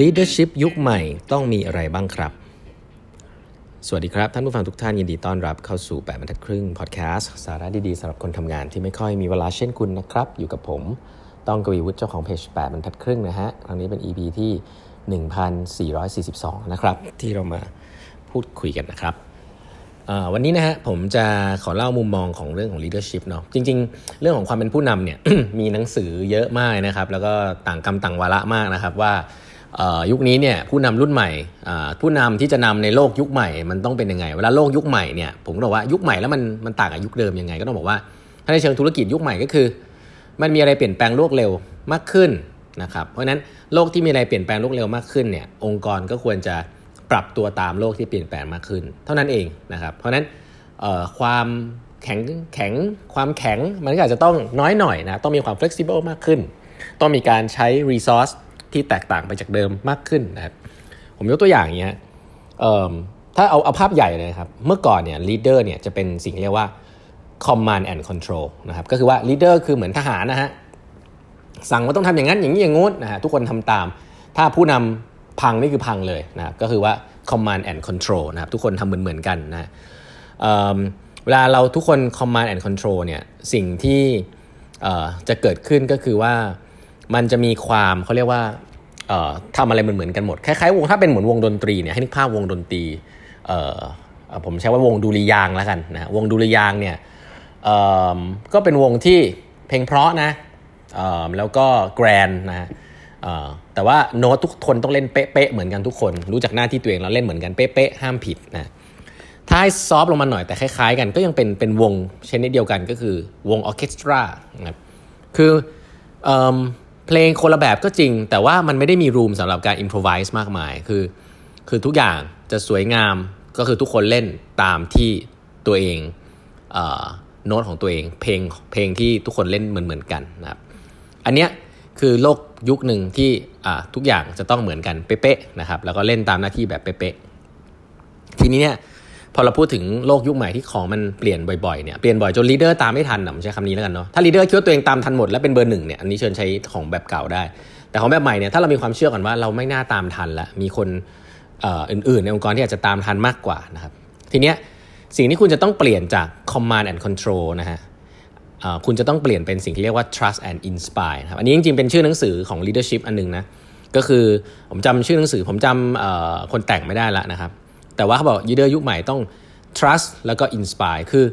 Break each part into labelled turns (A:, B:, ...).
A: Leadership ยุคใหม่ต้องมีอะไรบ้างครับ สวัสดีครับ ท่านผู้ฟังทุกท่านยินดีต้อนรับเข้าสู่ 8บรรทัดครึ่งพอดแคสต์สาระดีๆสำหรับคนทำงานที่ไม่ค่อยมีเวลาเช่นคุณนะครับ อยู่กับผมต้องกวีวุฒิเจ้าของเพจ8บรรทัดครึ่งนะฮะครั้งนี้เป็น EP ที่ 1442 นะครับ ที่เรามาพูดคุยกันนะครับวันนี้นะฮะผมจะขอเล่ามุมมองของเรื่องของ leadership เนาะจริง ๆ เรื่องของความเป็นผู้นำเนี่ย มีหนังสือเยอะมากนะครับ แล้วก็ต่างกรรมต่างวาระมากนะครับว่า ยุคนี้เนี่ยผู้นำรุ่นใหม่ผู้นำที่จะนำในโลกยุคใหม่มันต้องเป็นยังไง เวลาโลกยุคใหม่เนี่ยผมบอกว่ายุคใหม่แล้วมันมันต่างกับยุคเดิมยังไง ก็ต้องบอกว่าถ้าในเชิงธุรกิจยุคใหม่ก็คือ มันมีอะไรเปลี่ยนแปลงรวดเร็วมากขึ้นนะครับเพราะฉะนั้นโลกที่มีอะไรเปลี่ยนแปลงรวดเร็วมากขึ้นเนี่ยองค์กรก็ควรจะปรับตัวตามโลกที่เปลี่ยนแปลงมากขึ้น เท่านั้นเองนะครับเพราะฉะนั้นความแข็งแข็งความแข็งมันก็อาจจะต้องน้อยหน่อยนะต้องมีความ flexible มากขึ้น ต้องมีการใช้ resource ที่แตกต่างไปจากเดิมมากขึ้นนะครับผมยกตัวอย่างเงี้ยถ้าเอาเอาภาพใหญ่เลยครับ เมื่อก่อนเนี่ย leader เนี่ยจะเป็นสิ่งเรียกว่า command and control นะครับก็คือว่า leader คือเหมือนทหารนะฮะสั่งว่าต้องทำอย่างนั้นอย่างนี้อย่างงู้นนะฮะทุกคนทำตาม ถ้าผู้นำพังนี่คือพังเลยนะครับก็คือว่า command and control นะครับทุกคนทำเหมือนเหมือนกันนะเวลาเราทุกคน command and control เนี่ยสิ่งที่จะเกิดขึ้นก็คือว่า มันจะมีความเขาเรียกว่าทำอะไรเหมือนกันหมดคล้ายๆวงถ้าเป็นเหมือนวงดนตรีเนี่ยให้นึกภาพวงดนตรีผมใช้ว่าวงดูริยางแล้วกันนะวงดูริยางเนี่ยก็เป็นวงที่เพลงเพราะนะแล้วก็แกรนนะแต่ว่าโน้ตทุกคนต้องเล่นเป๊ะๆเหมือนกันทุกคน รู้จักหน้าที่ตัวเองแล้วเล่นเหมือนกันเป๊ะๆห้ามผิดนะถ้าให้ซอฟลงมาหน่อยแต่คล้ายๆ กันก็ยังเป็นเป็นวงชนิดเดียวกันก็คือวงออเคสตรานะครับคือ เพลงคนละแบบก็จริง แต่ว่ามันไม่ได้มีรูมสำหรับการอินพรไวส์มากมายคือ คือทุกอย่างจะสวยงามก็คือทุกคนเล่นตามที่ตัวเองโน้ตของตัวเอง เพลงเพลงที่ทุกคนเล่นเหมือนเหมือนกันนะครับอันเนี้ยคือโลกยุคหนึ่งที่ทุกอย่างจะต้องเหมือนกันเป๊ะๆนะครับแล้วก็เล่นตามหน้าที่แบบเป๊ะๆทีนี้เนี่ย พอเราพูดถึงโลกยุคใหม่ที่ของมันเปลี่ยนบ่อยๆเนี่ยเปลี่ยนบ่อยจน leader ตามไม่ทันนะผมใช้คำนี้แล้วกันเนาะถ้า leader คิดว่าตัวเองตามทันหมดแล้วเป็นเบอร์หนึ่งเนี่ยอันนี้เชิญใช้ของแบบเก่าได้ แต่ของแบบใหม่เนี่ยถ้าเรามีความเชื่อก่อนว่าเราไม่น่าตามทันละมีคนอื่นๆ ในองค์กรที่อาจจะตามทันมากกว่านะครับทีเนี้ยสิ่งที่คุณจะต้องเปลี่ยนจาก command and control นะฮะคุณจะต้องเปลี่ยนเป็นสิ่งที่เรียกว่า trust and inspire ครับอันนี้จริงๆเป็นชื่อหนังสือของ leadership อันนึงนะก็คือผมจำชื่อหนังสือผมจำคนแต่งไม่ได้ละนะครับ แต่ว่าเขาบอก leader ยุคใหม่ต้อง trust แล้วก็ inspire คือ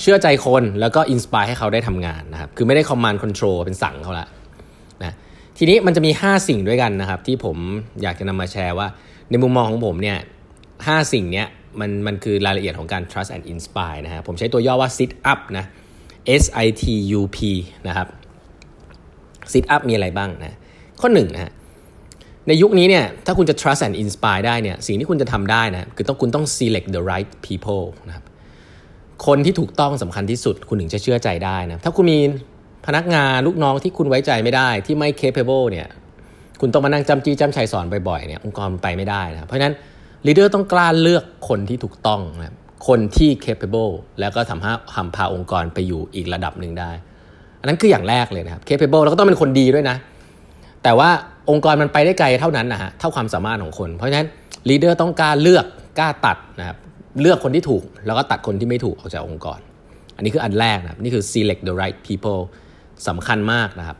A: เชื่อใจคนแล้วก็ inspire ให้เขาได้ทำงานนะครับ คือไม่ได้ command control เป็นสั่งเขาละนะทีนี้มันจะมี 5 สิ่งด้วยกันนะครับ ที่ผมอยากจะนำมาแชร์ว่า ในมุมมองของผมเนี่ยหสิ่งเนี้ยมันมันคือรายละเอียดของการ trust and inspire นะฮะผมใช้ตัวย่อว่า sit up นะ S I T U P นะครับ sit up มีอะไรบ้างนะ ข้อหนึ่งนะฮะ ในยุคนี้เนี่ยถ้าคุณจะ trust and inspire ได้เนี่ยสิ่งที่คุณจะทำได้นะคือต้องคุณต้อง select the right people นะครับคนที่ถูกต้องสำคัญที่สุดคุณถึงจะเชื่อใจได้นะถ้าคุณมีพนักงานลูกน้องที่คุณไว้ใจไม่ได้ที่ไม่ capable เนี่ยคุณต้องมานั่งจำจี้จำชัยสอนบ่อยๆเนี่ยองค์กรไปไม่ได้นะเพราะฉะนั้น leader ต้องกล้าเลือกคนที่ถูกต้องนะคนที่ capable แล้วก็ทำให้ทำพาองค์กรไปอยู่อีกระดับหนึ่งได้ อันนั้นคืออย่างแรกเลยนะครับ capable แล้วก็ต้องเป็นคนดีด้วยนะ แต่ว่าองค์กรมันไปได้ไกลเท่านั้นนะฮะเท่าความสามารถของคน เพราะฉะนั้น leader ต้องกล้าเลือกกล้าตัดนะครับเลือกคนที่ถูก แล้วก็ตัดคนที่ไม่ถูกออกจากองค์กร อันนี้คืออันแรกนะนี่คือ select the right people สำคัญมากนะครับ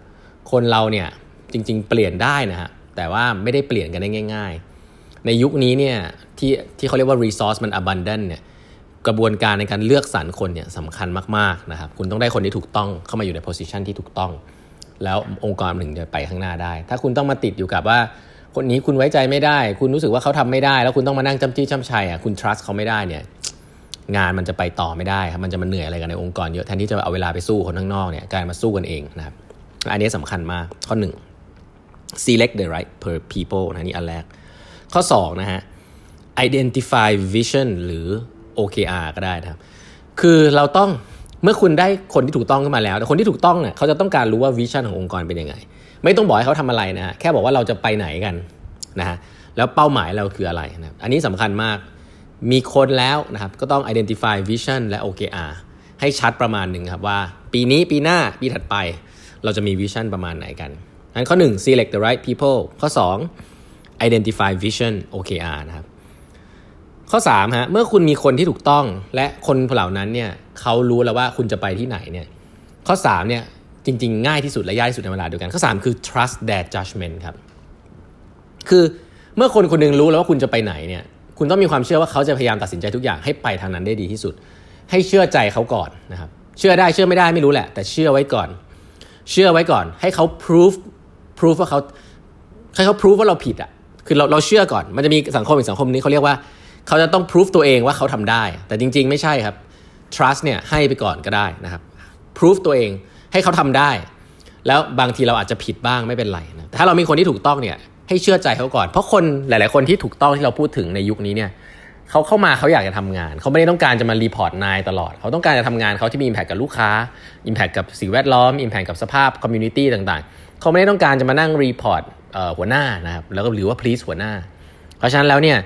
A: คนเราเนี่ยจริงๆ เปลี่ยนได้นะฮะแต่ว่าไม่ได้เปลี่ยนกันได้ง่าย ๆ ในยุคนี้เนี่ยที่ที่เขาเรียกว่า resource มัน abundant เนี่ยกระบวนการในการเลือกสรรคนเนี่ยสำคัญมากๆนะครับ คุณต้องได้คนที่ถูกต้องเข้ามาอยู่ใน position ที่ถูกต้อง แล้วองค์กรถึงจะไปข้างหน้าได้ ถ้าคุณต้องมาติดอยู่กับว่า คนนี้คุณไว้ใจไม่ได้ คุณรู้สึกว่าเขาทำไม่ได้ แล้วคุณต้องมานั่งจำจี้จำชัยอะคุณ trust เขาไม่ได้เนี่ยงานมันจะไปต่อไม่ได้ครับมันจะมาเหนื่อยอะไรกันในองค์กรเยอะแทนที่จะเอาเวลาไปสู้คนข้างนอกเนี่ยการมาสู้กันเองนะครับอันนี้สำคัญมากข้อหนึ่ง select the right per people นะนี่อันแรก ข้อ 2 นะฮะ identify vision หรือ OKR ก็ได้นะครับ คือเราต้อง เมื่อคุณได้คนที่ถูกต้องขึ้นมาแล้ว แต่คนที่ถูกต้องเนี่ยเขาจะต้องการรู้ว่าวิชั่นขององค์กรเป็นยังไง ไม่ต้องบอกให้เขาทำอะไรนะแค่บอกว่าเราจะไปไหนกันนะฮะแล้วเป้าหมายเราคืออะไรนะอันนี้สำคัญมากมีคนแล้วนะครับก็ต้อง identify vision และ OKR ให้ชัดประมาณหนึ่งครับว่า ปีนี้ปีหน้าปีถัดไป เราจะมีวิชั่นประมาณไหนกันอันข้อ 1 select the right people ข้อ identify vision OKR นะครับ ข้อ3ฮะเมื่อคุณมีคนที่ถูกต้องและคนเหล่านั้นเนี่ยเขารู้แล้วว่าคุณจะไปที่ไหนเนี่ยข้อ3เนี่ยจริง ๆ ง่ายที่สุดและยากที่สุดในเวลาเดียวกันข้อ 3 คือ trust their judgment ครับคือเมื่อคนคนนึงรู้แล้วว่าคุณจะไปไหนเนี่ยคุณต้องมีความเชื่อว่าเขาจะพยายามตัดสินใจทุกอย่างให้ไปทางนั้นได้ดีที่สุด ให้เชื่อใจเขาก่อนนะครับเชื่อได้เชื่อไม่ได้ไม่รู้แหละ แต่เชื่อไว้ก่อน เชื่อไว้ก่อน ให้เขา proof proof ว่าเขาให้เขา proof ว่าเราผิดอะคือเราเราเชื่อก่อนมันจะมีสังคมอีกสังคมนี้เขาเรียกว่า เขาจะต้อง proof ตัวเองว่าเขาทำได้ แต่จริง ๆ ไม่ใช่ครับ trust เนี่ยให้ไปก่อนก็ได้นะครับ proof ตัวเองให้เขาทำได้ แล้วบางทีเราอาจจะผิดบ้างไม่เป็นไรนะถ้าเรามีคนที่ถูกต้องเนี่ยให้เชื่อใจเขาก่อน เพราะคนหลาย ๆ คนที่ถูกต้องที่เราพูดถึงในยุคนี้เนี่ยเขาเข้ามาเขาอยากจะทำงาน เขาไม่ได้ต้องการจะมา report นายตลอด เขาต้องการจะทำงานเขาที่มี impact กับลูกค้า impact กับสิ่งแวดล้อม impact กับสภาพ community ต่างๆ เขาไม่ได้ต้องการจะมานั่ง report หัวหน้านะครับแล้วก็หรือว่า please หัวหน้า เพราะฉะนั้นแล้วเนี่ย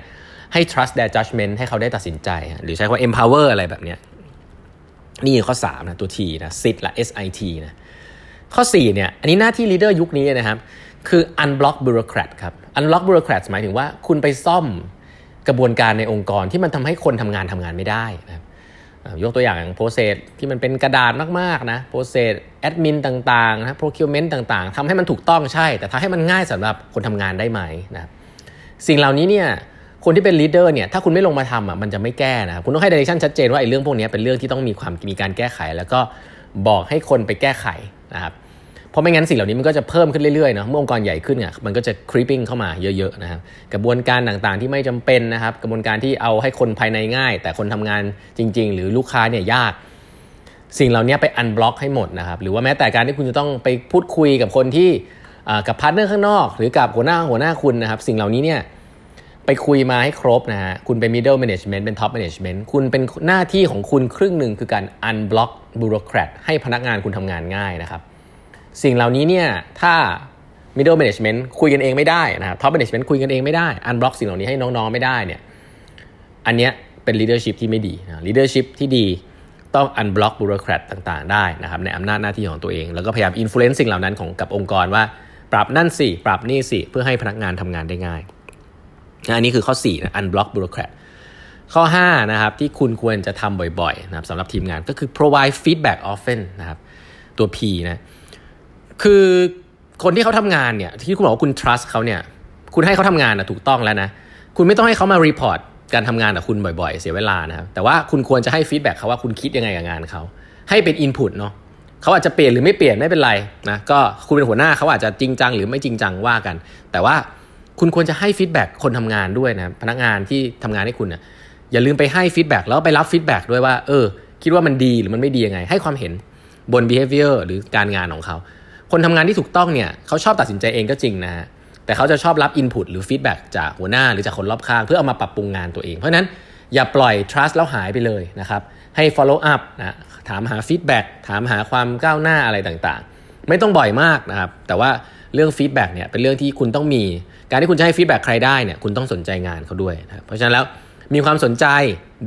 A: ให้ trust their judgment ให้เขาได้ตัดสินใจ หรือใช้คำว่า empower อะไรแบบเนี้ยนี่ข้อ 3 นะ ตัว T นะ SIT ละ S I T นะข้อ 4 เนี่ย อันนี้หน้าที่ leader ยุคนี้นะครับ คือ unblock bureaucrat ครับ unblock bureaucrat หมายถึงว่าคุณไปซ่อมกระบวนการในองค์กรที่มันทำให้คนทำงานทำงานไม่ได้นะครับยกตัวอย่างอย่าง process ที่มันเป็นกระดาษมากๆนะ process admin ต่างๆนะ procurement ต่างๆทำให้มันถูกต้องใช่ แต่ทำให้มันง่ายสำหรับคนทำงานได้ไหมนะครับสิ่งเหล่านี้เนี่ย คนที่เป็น leader เนี่ยถ้าคุณไม่ลงมาทำอะมันจะไม่แก้นะครับคุณต้องให้ direction ชัดเจนว่าไอ้เรื่องพวกนี้เป็นเรื่องที่ต้องมีความมีการแก้ไข แล้วก็บอกให้คนไปแก้ไขนะครับเพราะไม่งั้นสิ่งเหล่านี้มันก็จะเพิ่มขึ้นเรื่อยๆเนาะเมื่อองค์กรใหญ่ขึ้นเนี่ยมันก็จะ creeping เข้ามาเยอะๆนะครับกระบวนการต่างๆที่ไม่จำเป็นนะครับ กระบวนการที่เอาให้คนภายในง่าย แต่คนทำงานจริง ๆ หรือลูกค้าเนี่ยยาก สิ่งเหล่านี้ไป unblock ให้หมดนะครับหรือว่าแม้แต่การที่คุณจะต้องไปพูดคุยกับคนที่กับ partner ข้างนอก หรือกับหัวหน้าหัวหน้าคุณนะครับ สิ่งเหล่านี้เนี่ย ไปคุยมาให้ครบนะฮะ คุณเป็น middle management เป็น top management คุณเป็นหน้าที่ของคุณครึ่งหนึ่งคือการ unblock bureaucrat ให้พนักงานคุณทำงานง่ายนะครับ สิ่งเหล่านี้เนี่ย ถ้า middle management คุยกันเองไม่ได้นะครับ top management คุยกันเองไม่ได้ unblock สิ่งเหล่านี้ให้น้องๆไม่ได้เนี่ย อันเนี้ยเป็น leadership ที่ไม่ดีนะ leadership ที่ดีต้อง unblock bureaucrat ต่างๆ ได้นะครับในอำนาจหน้าที่ของตัวเอง แล้วก็พยายาม influence สิ่งเหล่านั้นของกับองค์กรว่า ปรับนั่นสิ ปรับนี่สิ เพื่อให้พนักงานทำงานได้ง่าย อันนี้คือข้อ4นะ unblock bureaucrat ข้อ5นะครับที่คุณควรจะทำบ่อยๆนะครับสำหรับทีมงานก็คือ provide feedback often นะครับตัว P นะคือคนที่เขาทำงานเนี่ยที่คุณบอกว่าคุณ trust เขาเนี่ยคุณให้เขาทำงานนะถูกต้องแล้วนะคุณไม่ต้องให้เขามา report การทำงานกับคุณบ่อยๆ เสียเวลานะครับแต่ว่าคุณควรจะให้ feedback เขาว่าคุณคิดยังไงกับงานเขาให้เป็น input เนาะเขาอาจจะเปลี่ยนหรือไม่เปลี่ยนไม่เป็นไรนะก็คุณเป็นหัวหน้าเขาอาจจะจริงจังหรือไม่จริงจังว่ากัน แต่ว่า คุณควรจะให้ feedback คนทำงานด้วยนะพนักงานที่ทำงานให้คุณนะอย่าลืมไปให้ feedback แล้วไปรับ feedback ด้วยว่าเออ คิดว่ามันดีหรือมันไม่ดียังไง ให้ความเห็นบน behavior หรือการงานของเขา คนทำงานที่ถูกต้องเนี่ยเขาชอบตัดสินใจเองก็จริงนะฮะแต่เขาจะชอบรับ input หรือ feedback จากหัวหน้าหรือจากคนรอบข้าง เพื่อเอามาปรับปรุงงานตัวเอง เพราะนั้นอย่าปล่อย trust แล้วหายไปเลยนะครับ ให้ follow up นะถามหา feedback ถามหาความก้าวหน้าอะไรต่างๆ ไม่ต้องบ่อยมากนะครับ แต่ว่าเรื่อง feedback เนี่ยเป็นเรื่องที่คุณต้องมี การที่คุณจะให้ feedback ใครได้เนี่ยคุณต้องสนใจงานเขาด้วยนะเพราะฉะนั้นแล้วมีความสนใจ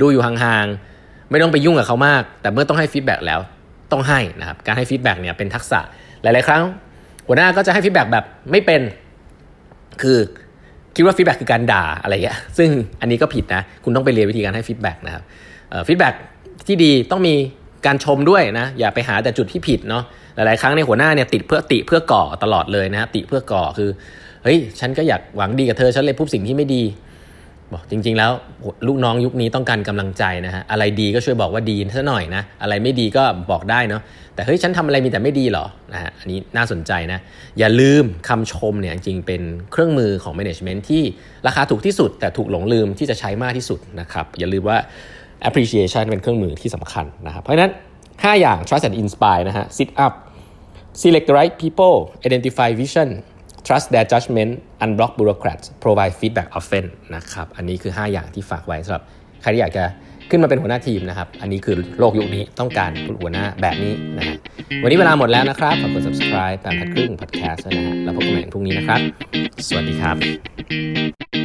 A: ดูอยู่ห่างๆ ไม่ต้องไปยุ่งกับเขามาก แต่เมื่อต้องให้ feedback แล้วต้องให้นะครับการให้ feedback เนี่ยเป็นทักษะหลาย ๆ ครั้ง หัวหน้าก็จะให้ feedback แบบไม่เป็นคือคิดว่า feedback คือการด่าอะไรอย่างเงี้ยซึ่งอันนี้ก็ผิดนะคุณต้องไปเรียนวิธีการให้ feedback นะครับ feedback ที่ดีต้องมีการชมด้วยนะอย่าไปหาแต่จุดที่ผิดเนาะหลาย ๆ ครั้งในหัวหน้าเนี่ยติดเพื่อติเพื่อก่อตลอดเลยนะติเพื่อก่อคือ เฮ้ยฉันก็อยากหวังดีกับเธอฉันเลยพูดสิ่งที่ไม่ดี บอกจริง ๆ แล้วลูกน้องยุคนี้ต้องการกำลังใจนะฮะอะไรดีก็ช่วยบอกว่าดีซะหน่อยนะอะไรไม่ดีก็บอกได้เนาะแต่เฮ้ยฉันทำอะไรมีแต่ไม่ดีหรอนะฮะอันนี้น่าสนใจนะอย่าลืมคำชมเนี่ยจริงเป็นเครื่องมือของ management ที่ราคาถูกที่สุด แต่ถูกหลงลืมที่จะใช้มากที่สุดนะครับอย่าลืมว่า appreciation เป็นเครื่องมือที่สำคัญนะครับ เพราะฉะนั้น 5 อย่าง trust and inspire นะฮะ sit up select the right people identify vision trust their judgment unblock bureaucrats provide feedback often นะครับ อันนี้คือ 5 อย่างที่ฝากไว้สำหรับใครที่อยากจะขึ้นมาเป็นหัวหน้าทีมนะครับ อันนี้คือโลกยุคนี้ต้องการหัวหน้าแบบนี้นะฮะ วันนี้เวลาหมดแล้วนะครับ ฝากกด subscribe แปมพัดครึ่ง podcast นะฮะ แล้วพบกันใหม่พรุ่งนี้นะครับ สวัสดีครับ